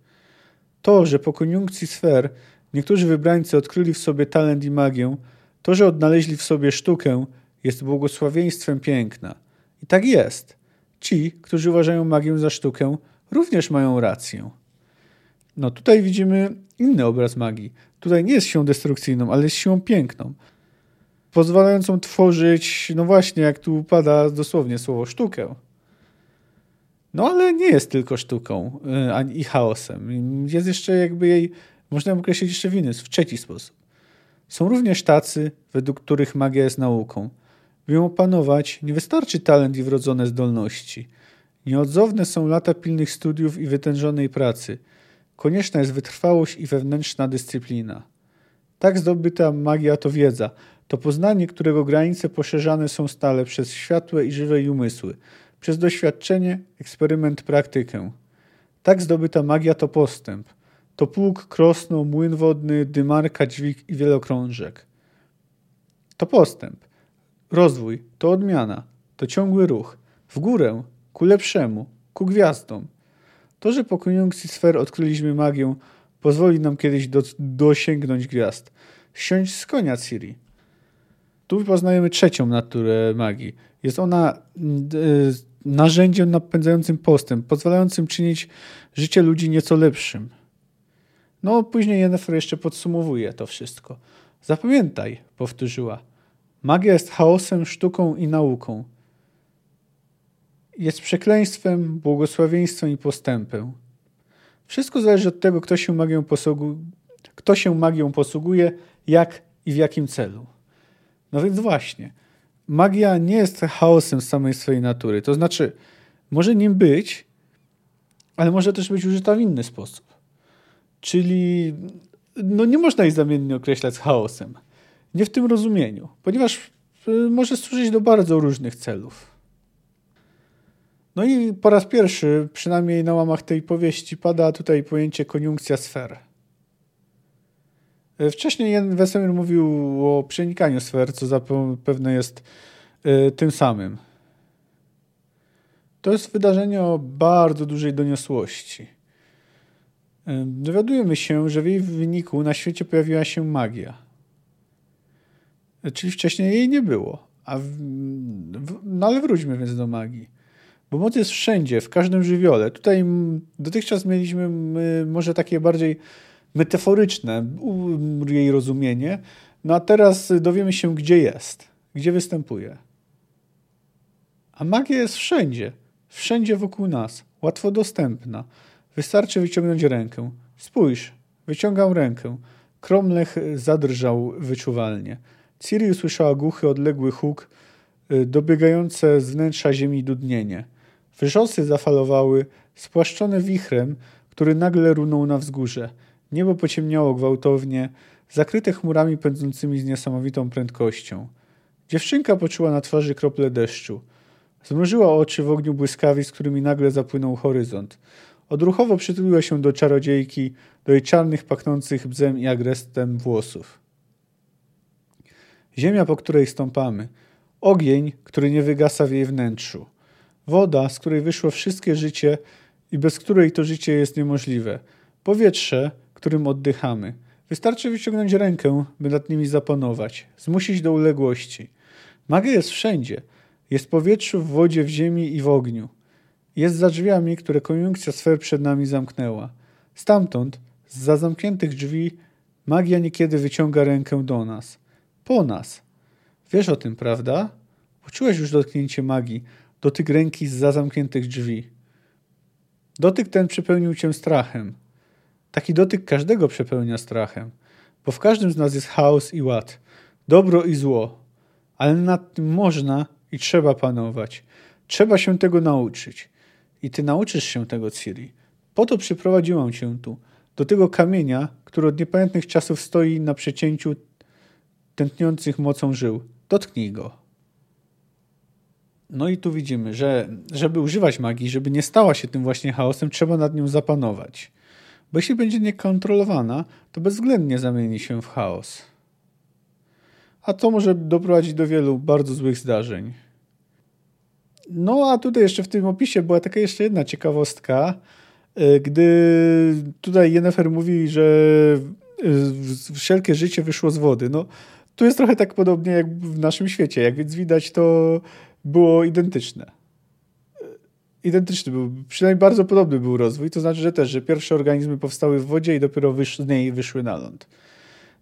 To, że po koniunkcji sfer niektórzy wybrańcy odkryli w sobie talent i magię, to, że odnaleźli w sobie sztukę, jest błogosławieństwem piękna. I tak jest. Ci, którzy uważają magię za sztukę, również mają rację. No tutaj widzimy inny obraz magii. Tutaj nie jest siłą destrukcyjną, ale jest siłą piękną. Pozwalającą tworzyć, no właśnie, jak tu pada dosłownie słowo sztukę. No ale nie jest tylko sztuką yy, i chaosem. Jest jeszcze jakby jej, można określić jeszcze w inny, w trzeci sposób. Są również tacy, według których magia jest nauką. By ją opanować, nie wystarczy talent i wrodzone zdolności. Nieodzowne są lata pilnych studiów i wytężonej pracy. Konieczna jest wytrwałość i wewnętrzna dyscyplina. Tak zdobyta magia to wiedza, to poznanie, którego granice poszerzane są stale przez światłe i żywe umysły, przez doświadczenie, eksperyment, praktykę. Tak zdobyta magia to postęp – to pług, krosno, młyn wodny, dymarka, dźwig i wielokrążek. To postęp, rozwój, to odmiana, to ciągły ruch, w górę, ku lepszemu, ku gwiazdom. To, że po koniunkcji sfer odkryliśmy magię, pozwoli nam kiedyś do, dosięgnąć gwiazd. Siąść z konia Ciri. Tu poznajemy trzecią naturę magii. Jest ona y, narzędziem napędzającym postęp, pozwalającym czynić życie ludzi nieco lepszym. No, później Jennifer jeszcze podsumowuje to wszystko. Zapamiętaj, powtórzyła. Magia jest chaosem, sztuką i nauką. Jest przekleństwem, błogosławieństwem i postępem. Wszystko zależy od tego, kto się magią, kto się magią posługuje, jak i w jakim celu. No więc właśnie, magia nie jest chaosem z samej swojej natury. To znaczy, może nim być, ale może też być użyta w inny sposób. Czyli no nie można jej zamiennie określać chaosem. Nie w tym rozumieniu, ponieważ y, może służyć do bardzo różnych celów. No i po raz pierwszy, przynajmniej na łamach tej powieści, pada tutaj pojęcie koniunkcja sfer. Y, wcześniej Jan Wesemir mówił o przenikaniu sfer, co zapewne jest y, tym samym. To jest wydarzenie o bardzo dużej doniosłości dowiadujemy się, że w jej wyniku na świecie pojawiła się magia. Czyli wcześniej jej nie było. A w, w, no ale wróćmy więc do magii. Bo moc jest wszędzie, w każdym żywiole. Tutaj dotychczas mieliśmy może takie bardziej metaforyczne jej rozumienie. No a teraz dowiemy się, gdzie jest, gdzie występuje. A magia jest wszędzie, wszędzie wokół nas, łatwo dostępna. Wystarczy wyciągnąć rękę. Spójrz, wyciągam rękę. Kromlech zadrżał wyczuwalnie. Ciri usłyszała głuchy, odległy huk, y, dobiegające z wnętrza ziemi dudnienie. Wrzosy zafalowały, spłaszczone wichrem, który nagle runął na wzgórze. Niebo pociemniało gwałtownie, zakryte chmurami pędzącymi z niesamowitą prędkością. Dziewczynka poczuła na twarzy krople deszczu. Zmrużyła oczy w ogniu błyskawic, którymi nagle zapłynął horyzont. Odruchowo przytuliła się do czarodziejki, do jej czarnych, pachnących bzem i agrestem włosów. Ziemia, po której stąpamy. Ogień, który nie wygasa w jej wnętrzu. Woda, z której wyszło wszystkie życie i bez której to życie jest niemożliwe. Powietrze, którym oddychamy. Wystarczy wyciągnąć rękę, by nad nimi zapanować, zmusić do uległości. Magia jest wszędzie. Jest w powietrzu, w wodzie, w ziemi i w ogniu. Jest za drzwiami, które koniunkcja sfer przed nami zamknęła. Stamtąd, za zamkniętych drzwi, magia niekiedy wyciąga rękę do nas. Po nas. Wiesz o tym, prawda? Poczułeś już dotknięcie magii, dotyk ręki z za zamkniętych drzwi. Dotyk ten przepełnił cię strachem. Taki dotyk każdego przepełnia strachem, bo w każdym z nas jest chaos i ład, dobro i zło, ale nad tym można i trzeba panować. Trzeba się tego nauczyć. I ty nauczysz się tego, Ciri. Po to przyprowadziłam cię tu, do tego kamienia, który od niepamiętnych czasów stoi na przecięciu tętniących mocą żył. Dotknij go. No i tu widzimy, że żeby używać magii, żeby nie stała się tym właśnie chaosem, trzeba nad nią zapanować. Bo jeśli będzie niekontrolowana, to bezwzględnie zamieni się w chaos. A to może doprowadzić do wielu bardzo złych zdarzeń. No a tutaj jeszcze w tym opisie była taka jeszcze jedna ciekawostka, e, gdy tutaj Jennifer mówi, że e, wszelkie życie wyszło z wody. No, tu jest trochę tak podobnie jak w naszym świecie. Jak więc widać, to było identyczne. E, identyczny był, przynajmniej bardzo podobny był rozwój. To znaczy, że też, że pierwsze organizmy powstały w wodzie i dopiero wysz, z niej wyszły na ląd.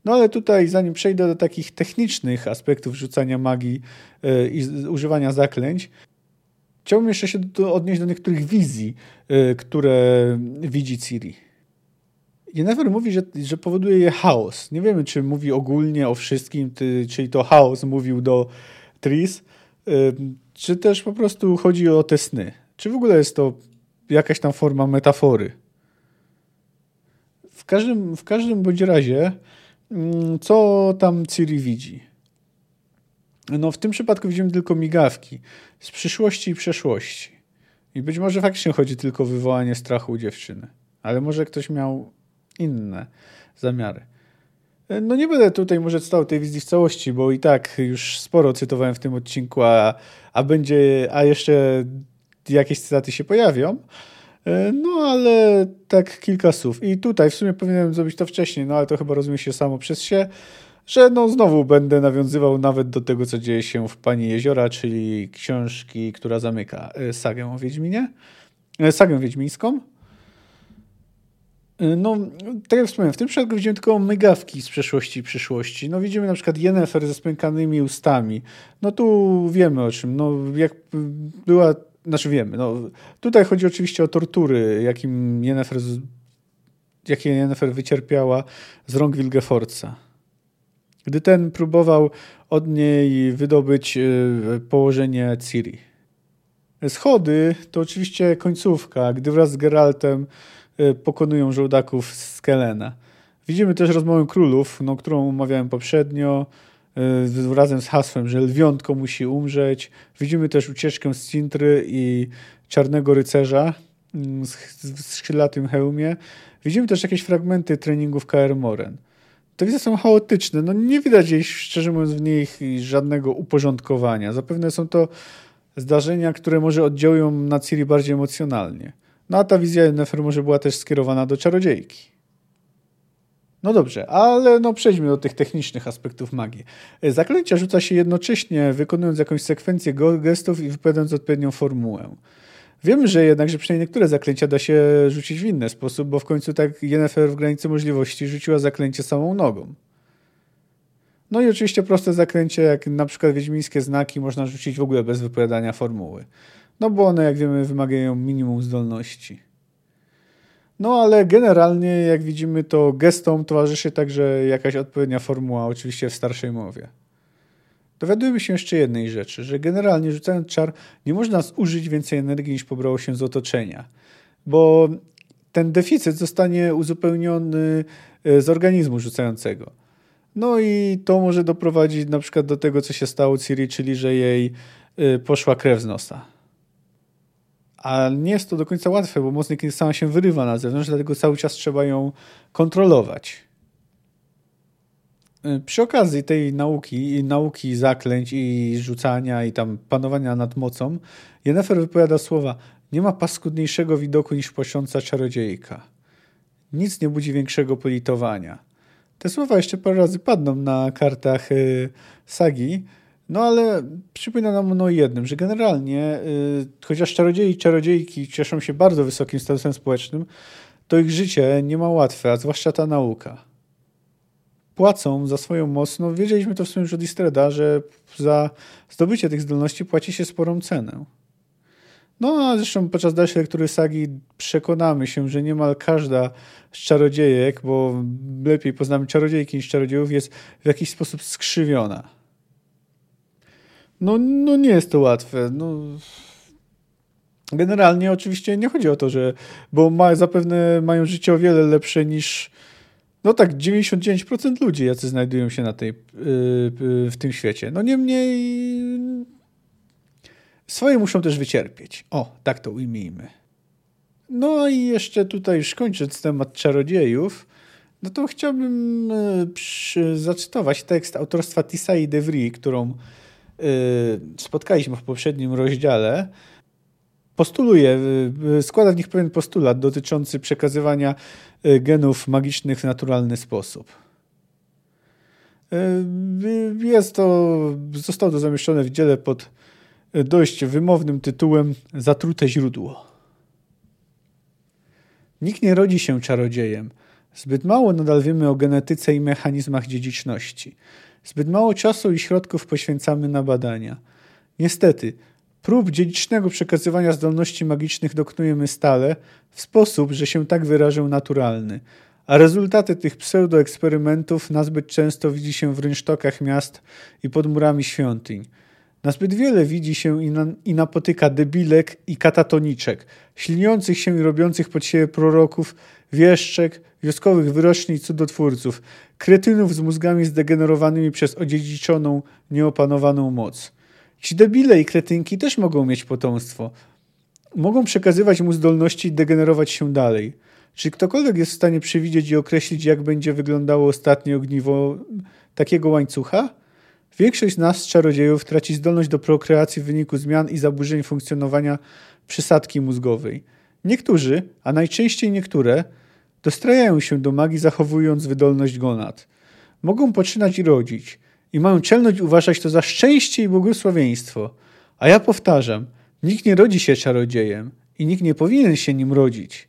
No ale tutaj, zanim przejdę do takich technicznych aspektów rzucania magii i używania zaklęć, Chciałbym jeszcze się do, odnieść do niektórych wizji, y, które widzi Ciri. Jennifer mówi, że, że powoduje je chaos. Nie wiemy, czy mówi ogólnie o wszystkim, ty, czyli to chaos mówił do Tris, y, czy też po prostu chodzi o te sny. Czy w ogóle jest to jakaś tam forma metafory. W każdym, w każdym bądź razie, mm, co tam Ciri widzi? No w tym przypadku widzimy tylko migawki z przyszłości i przeszłości. I być może faktycznie chodzi tylko o wywołanie strachu u dziewczyny. Ale może ktoś miał inne zamiary. No nie będę tutaj może stał tej wizji w całości, bo i tak już sporo cytowałem w tym odcinku, a, a będzie, a jeszcze jakieś cytaty się pojawią. No ale tak kilka słów. I tutaj w sumie powinienem zrobić to wcześniej, no ale to chyba rozumie się samo przez się że no znowu będę nawiązywał nawet do tego, co dzieje się w Pani Jeziora, czyli książki, która zamyka e, sagę o Wiedźminie, e, sagę wiedźmińską. E, no, tak jak wspomniałem, w tym przypadku widzimy tylko mygawki z przeszłości i przyszłości. No, widzimy na przykład Yennefer ze spękanymi ustami. No tu wiemy o czym. No, jak była, znaczy wiemy, no, tutaj chodzi oczywiście o tortury, jakim Yennefer, jakie Yennefer wycierpiała z rąk Wilgefortza gdy ten próbował od niej wydobyć e, położenie Ciri. Schody to oczywiście końcówka, gdy wraz z Geraltem e, pokonują żołdaków z Kelena. Widzimy też rozmowę królów, no, którą omawiałem poprzednio, e, razem z hasłem, że lwiątko musi umrzeć. Widzimy też ucieczkę z Cintry i Czarnego Rycerza w skrzydlatym hełmie. Widzimy też jakieś fragmenty treningów KR Moren. Te wizy są chaotyczne. No nie widać jej, szczerze mówiąc, w nich żadnego uporządkowania. Zapewne są to zdarzenia, które może oddziałują na Ciri bardziej emocjonalnie. No a ta wizja Nefer może była też skierowana do czarodziejki. No dobrze, ale no przejdźmy do tych technicznych aspektów magii. Zaklęcia rzuca się jednocześnie, wykonując jakąś sekwencję gestów i wypowiadając odpowiednią formułę. Wiemy, że jednak, że przynajmniej niektóre zaklęcia da się rzucić w inny sposób, bo w końcu tak Yennefer w granicy możliwości rzuciła zaklęcie samą nogą. No i oczywiście proste zaklęcie, jak na przykład wiedźmińskie znaki, można rzucić w ogóle bez wypowiadania formuły. No bo one, jak wiemy, wymagają minimum zdolności. No ale generalnie, jak widzimy, to gestom towarzyszy także jakaś odpowiednia formuła, oczywiście w starszej mowie. Dowiadujemy się jeszcze jednej rzeczy, że generalnie rzucając czar nie można zużyć więcej energii niż pobrało się z otoczenia, bo ten deficyt zostanie uzupełniony e, z organizmu rzucającego. No i to może doprowadzić na przykład do tego, co się stało Ciri, czyli że jej e, poszła krew z nosa. A nie jest to do końca łatwe, bo mocno kiedy sama się wyrywa na zewnątrz, dlatego cały czas trzeba ją kontrolować. Y, przy okazji tej nauki, nauki zaklęć i rzucania i tam panowania nad mocą, Jennefer wypowiada słowa nie ma paskudniejszego widoku niż płaszcząca czarodziejka. Nic nie budzi większego politowania. Te słowa jeszcze parę razy padną na kartach y, sagi, no ale przypomina nam ono jednym, że generalnie y, chociaż czarodziei i czarodziejki cieszą się bardzo wysokim statusem społecznym, to ich życie nie ma łatwe, a zwłaszcza ta nauka płacą za swoją moc. No, wiedzieliśmy to w sumie już od Istreda, że za zdobycie tych zdolności płaci się sporą cenę. No a zresztą podczas dalszej lektury sagi przekonamy się, że niemal każda z czarodziejek, bo lepiej poznamy czarodziejki niż czarodziejów, jest w jakiś sposób skrzywiona. No, no nie jest to łatwe. No, generalnie oczywiście nie chodzi o to, że. Bo ma, zapewne mają życie o wiele lepsze niż no tak, 99% ludzi, jacy znajdują się na tej, yy, w tym świecie. No niemniej swoje muszą też wycierpieć. O, tak to ujmijmy. No i jeszcze tutaj już kończąc temat czarodziejów, no to chciałbym przy, zacytować tekst autorstwa Tisai Devry, którą yy, spotkaliśmy w poprzednim rozdziale, postuluje, y, y, składa w nich pewien postulat dotyczący przekazywania y, genów magicznych w naturalny sposób. Jest to, zostało to zamieszczone w dziele pod dość wymownym tytułem Zatrute źródło. Nikt nie rodzi się czarodziejem. Zbyt mało nadal wiemy o genetyce i mechanizmach dziedziczności. Zbyt mało czasu i środków poświęcamy na badania. Niestety, Prób dziedzicznego przekazywania zdolności magicznych dokonujemy stale, w sposób, że się tak wyrażę, naturalny. A rezultaty tych pseudoeksperymentów nazbyt często widzi się w rynsztokach miast i pod murami świątyń. Nazbyt wiele widzi się i, na, i napotyka debilek i katatoniczek, śliniących się i robiących pod siebie proroków, wieszczek, wioskowych wyroczni i cudotwórców, kretynów z mózgami zdegenerowanymi przez odziedziczoną, nieopanowaną moc. Ci debile i kretynki też mogą mieć potomstwo. Mogą przekazywać mu zdolności i degenerować się dalej. Czy ktokolwiek jest w stanie przewidzieć i określić, jak będzie wyglądało ostatnie ogniwo takiego łańcucha? Większość z nas, czarodziejów, traci zdolność do prokreacji w wyniku zmian i zaburzeń funkcjonowania przysadki mózgowej. Niektórzy, a najczęściej niektóre, dostrajają się do magii, zachowując wydolność gonad. Mogą poczynać i rodzić i mają czelność uważać to za szczęście i błogosławieństwo. A ja powtarzam, nikt nie rodzi się czarodziejem i nikt nie powinien się nim rodzić.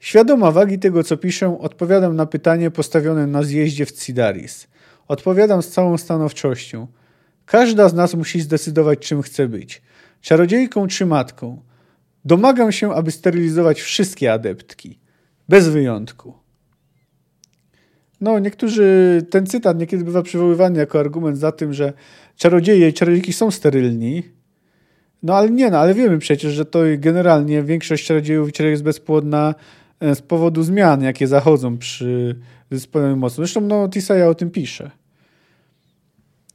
Świadoma wagi tego, co piszę, odpowiadam na pytanie postawione na zjeździe w Cidaris. Odpowiadam z całą stanowczością. Każda z nas musi zdecydować, czym chce być. Czarodziejką czy matką. Domagam się, aby sterylizować wszystkie adeptki. Bez wyjątku. No, niektórzy, ten cytat niekiedy bywa przywoływany jako argument za tym, że czarodzieje i czarodziejki są sterylni. No ale nie, no ale wiemy przecież, że to generalnie większość czarodziejów i jest bezpłodna e, z powodu zmian, jakie zachodzą przy zespołowaniu mocy. Zresztą no, Tisaya o tym pisze.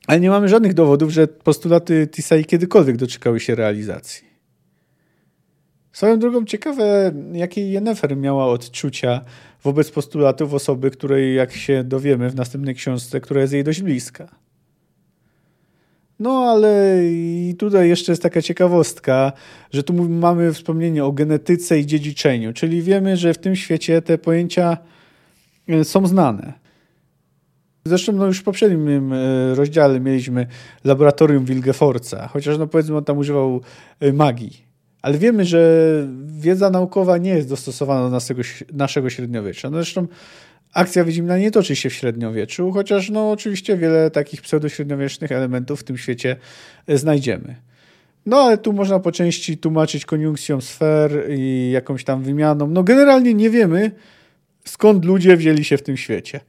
Ale nie mamy żadnych dowodów, że postulaty Tisai kiedykolwiek doczekały się realizacji. Swoją drogą ciekawe, jakie Jennefer miała odczucia wobec postulatów osoby, której, jak się dowiemy w następnej książce, która jest jej dość bliska. No, ale i tutaj jeszcze jest taka ciekawostka, że tu mamy wspomnienie o genetyce i dziedziczeniu, czyli wiemy, że w tym świecie te pojęcia e, są znane. Zresztą no już w poprzednim e, rozdziale mieliśmy laboratorium Wilgefortza, chociaż no powiedzmy on tam używał e, magii Ale wiemy, że wiedza naukowa nie jest dostosowana do naszego, naszego średniowiecza. No zresztą akcja Wiedźmina nie toczy się w średniowieczu, chociaż no oczywiście wiele takich pseudośredniowiecznych elementów w tym świecie znajdziemy. No ale tu można po części tłumaczyć koniunkcją sfer i jakąś tam wymianą. No generalnie nie wiemy, skąd ludzie wzięli się w tym świecie.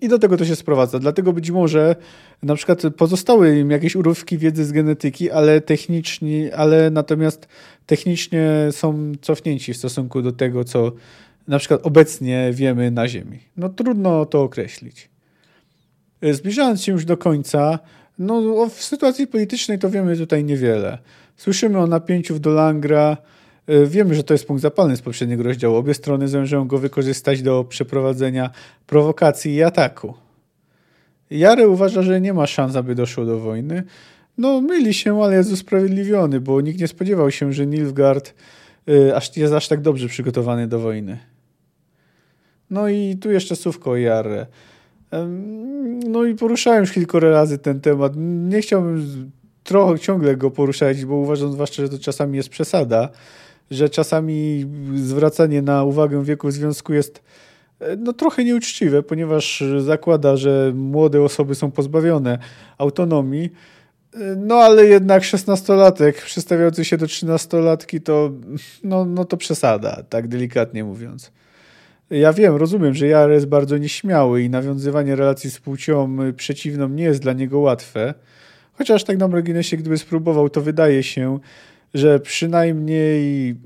I do tego to się sprowadza. Dlatego być może na przykład pozostały im jakieś urywki wiedzy z genetyki, ale techniczni, ale natomiast technicznie są cofnięci w stosunku do tego, co na przykład obecnie wiemy na Ziemi. No trudno to określić. Zbliżając się już do końca, no w sytuacji politycznej to wiemy tutaj niewiele. Słyszymy o napięciu w Dolangra, E, wiemy, że to jest punkt zapalny z poprzedniego rozdziału. Obie strony zamierzają go wykorzystać do przeprowadzenia prowokacji i ataku. Jary uważa, że nie ma szans, aby doszło do wojny. No, myli się, ale jest usprawiedliwiony, bo nikt nie spodziewał się, że Nilfgaard y, aż, jest aż tak dobrze przygotowany do wojny. No i tu jeszcze słówko o Jarre. No i poruszałem już kilka razy ten temat. Nie chciałbym trochę ciągle go poruszać, bo uważam zwłaszcza, że to czasami jest przesada że czasami zwracanie na uwagę wieku związku jest e, no, trochę nieuczciwe, ponieważ zakłada, że młode osoby są pozbawione autonomii. E, no ale jednak 16-latek przestawiający się do 13-latki to, no, no to przesada, tak delikatnie mówiąc. Ja wiem, rozumiem, że Jar jest bardzo nieśmiały i nawiązywanie relacji z płcią przeciwną nie jest dla niego łatwe. Chociaż tak na marginesie, gdyby spróbował, to wydaje się, że przynajmniej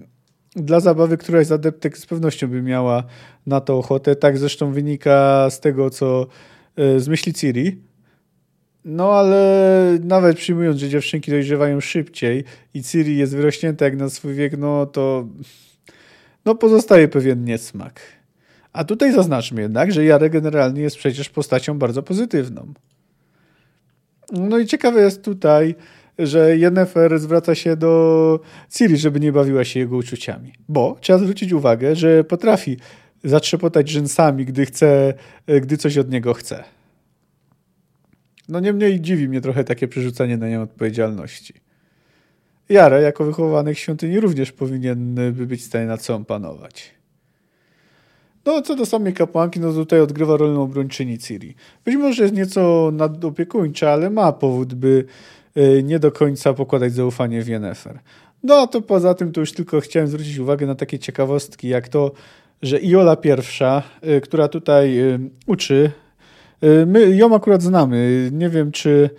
dla zabawy któraś z adeptek z pewnością by miała na to ochotę. Tak zresztą wynika z tego, co e, z myśli Ciri. No ale nawet przyjmując, że dziewczynki dojrzewają szybciej i Ciri jest wyrośnięta jak na swój wiek, no to no pozostaje pewien niesmak. A tutaj zaznaczmy jednak, że Jarek generalnie jest przecież postacią bardzo pozytywną. No i ciekawe jest tutaj, że Yennefer zwraca się do Ciri, żeby nie bawiła się jego uczuciami. Bo trzeba zwrócić uwagę, że potrafi zatrzepotać rzęsami, gdy chce, gdy coś od niego chce. No niemniej dziwi mnie trochę takie przerzucanie na nią odpowiedzialności. Jara, jako wychowanek świątyni, również powinien by być w stanie nad sobą panować. No, co do samej kapłanki, no tutaj odgrywa rolę obrończyni Ciri. Być może jest nieco nadopiekuńcza, ale ma powód, by nie do końca pokładać zaufanie w Yennefer. No a to poza tym to już tylko chciałem zwrócić uwagę na takie ciekawostki, jak to, że Iola pierwsza, y, która tutaj y, uczy, my ją akurat znamy. Nie wiem, czy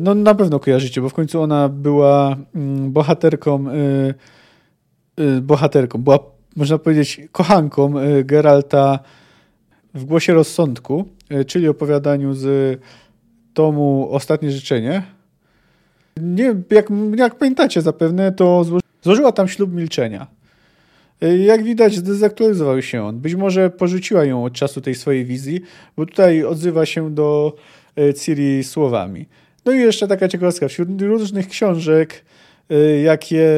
no na pewno kojarzycie, bo w końcu ona była mm, bohaterką bohaterką, była można powiedzieć kochanką Geralta w Głosie Rozsądku, czyli opowiadaniu z tomu Ostatnie Życzenie, nie, jak, jak pamiętacie zapewne, to złożyła tam ślub milczenia. Y, jak widać, zdezaktualizował się on. Być może porzuciła ją od czasu tej swojej wizji, bo tutaj odzywa się do y, Ciri słowami. No i jeszcze taka ciekawostka. Wśród różnych książek, y, jakie,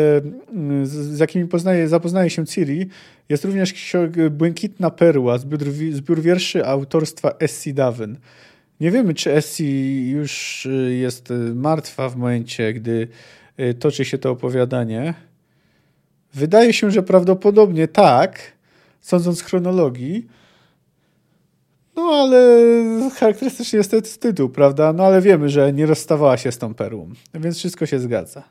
z jakimi poznaje, zapoznaje się Ciri, jest również Błękitna Perła, zbiór, zbiór wierszy autorstwa Essie Daven. Nie wiemy, czy Essie już y, jest y, martwa w momencie, gdy y, toczy się to opowiadanie. Wydaje się, że prawdopodobnie tak, sądząc z chronologii. No ale charakterystyczny jest ten tytuł, prawda? No ale wiemy, że nie rozstawała się z tą perłą, więc wszystko się zgadza.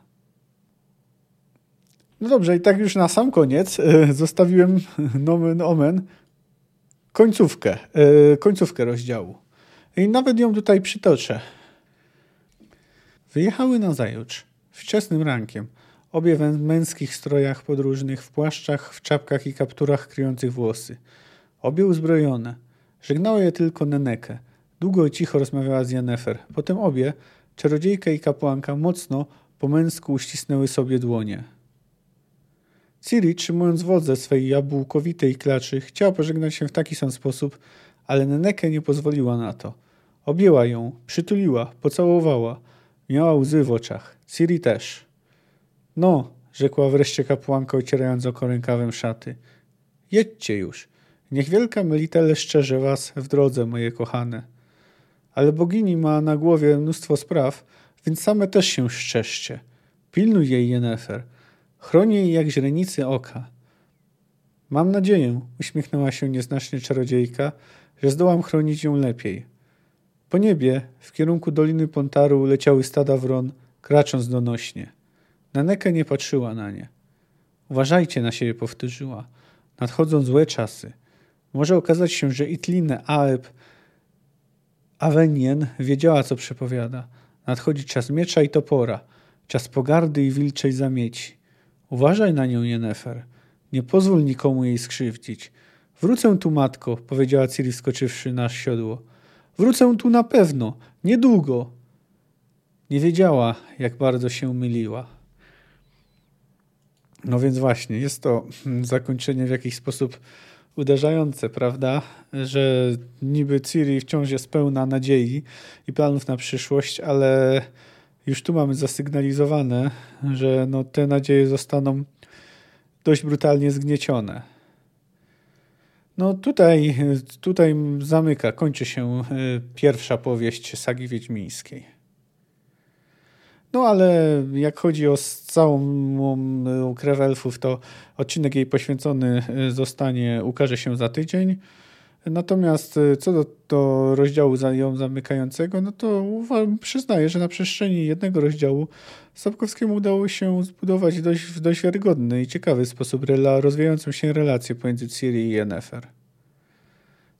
No dobrze, i tak już na sam koniec zostawiłem nomen omen końcówkę, końcówkę rozdziału. I nawet ją tutaj przytoczę. Wyjechały na zajutrz, wczesnym rankiem, obie w męskich strojach podróżnych, w płaszczach, w czapkach i kapturach kryjących włosy. Obie uzbrojone. Żegnała je tylko Nenekę. Długo i cicho rozmawiała z Janefer. Potem obie, czarodziejka i kapłanka, mocno, po męsku uścisnęły sobie dłonie. Ciri, trzymując wodze swej jabłkowitej klaczy, chciała pożegnać się w taki sam sposób, ale Neneke nie pozwoliła na to. Objęła ją, przytuliła, pocałowała. Miała łzy w oczach. Ciri też. No, rzekła wreszcie kapłanka, ocierając oko rękawem szaty. Jedźcie już. Niech wielka Melitele szczerze was w drodze, moje kochane. Ale bogini ma na głowie mnóstwo spraw, więc same też się szczęście. Pilnuj jej, Jennefer. Chroni jej jak źrenicy oka. Mam nadzieję, uśmiechnęła się nieznacznie czarodziejka, że zdołam chronić ją lepiej. Po niebie, w kierunku Doliny Pontaru, leciały stada wron, kracząc donośnie. Naneka nie patrzyła na nie. Uważajcie na siebie, powtórzyła. Nadchodzą złe czasy. Może okazać się, że Itlinę Aeb Awenien wiedziała, co przepowiada. Nadchodzi czas miecza i topora, czas pogardy i wilczej zamieci. Uważaj na nią, Jennefer. Nie pozwól nikomu jej skrzywdzić. Wrócę tu, matko, powiedziała Ciri skoczywszy na siodło. Wrócę tu na pewno, niedługo. Nie wiedziała, jak bardzo się myliła. No więc właśnie, jest to zakończenie w jakiś sposób uderzające, prawda? Że niby Ciri wciąż jest pełna nadziei i planów na przyszłość, ale już tu mamy zasygnalizowane, że no, te nadzieje zostaną dość brutalnie zgniecione. No tutaj, tutaj zamyka, kończy się e, pierwsza powieść sagi wiedźmińskiej. No ale jak chodzi o całą krew elfów, to odcinek jej poświęcony e, zostanie, ukaże się za tydzień. Natomiast e, co do, do rozdziału ją zamykającego, no to przyznaję, że na przestrzeni jednego rozdziału Sapkowskiemu udało się zbudować dość, w dość wiarygodny i ciekawy sposób rela, rozwijającą się relację pomiędzy Ciri i Yennefer.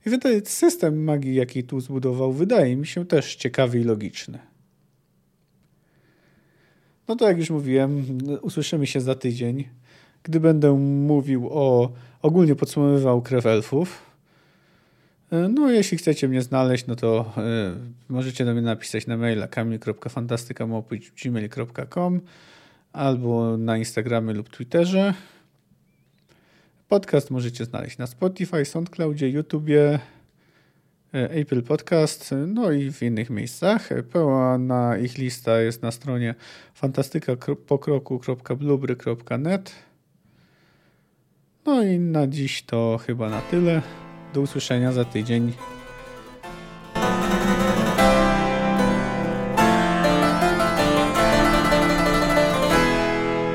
I wydaje, system magii, jaki tu zbudował, wydaje mi się też ciekawy i logiczny. No to jak już mówiłem, usłyszymy się za tydzień, gdy będę mówił o, ogólnie podsumowywał krew elfów. No, jeśli chcecie mnie znaleźć, no to y, możecie do mnie napisać na maila kamil.fantastyka.gmail.com albo na Instagramie lub Twitterze. Podcast możecie znaleźć na Spotify, SoundCloudzie, YouTubie, e, Apple Podcast, no i w innych miejscach. Pełna ich lista jest na stronie fantastykapokroku.blubry.net. No i na dziś to chyba na tyle. Do usłyszenia za tydzień.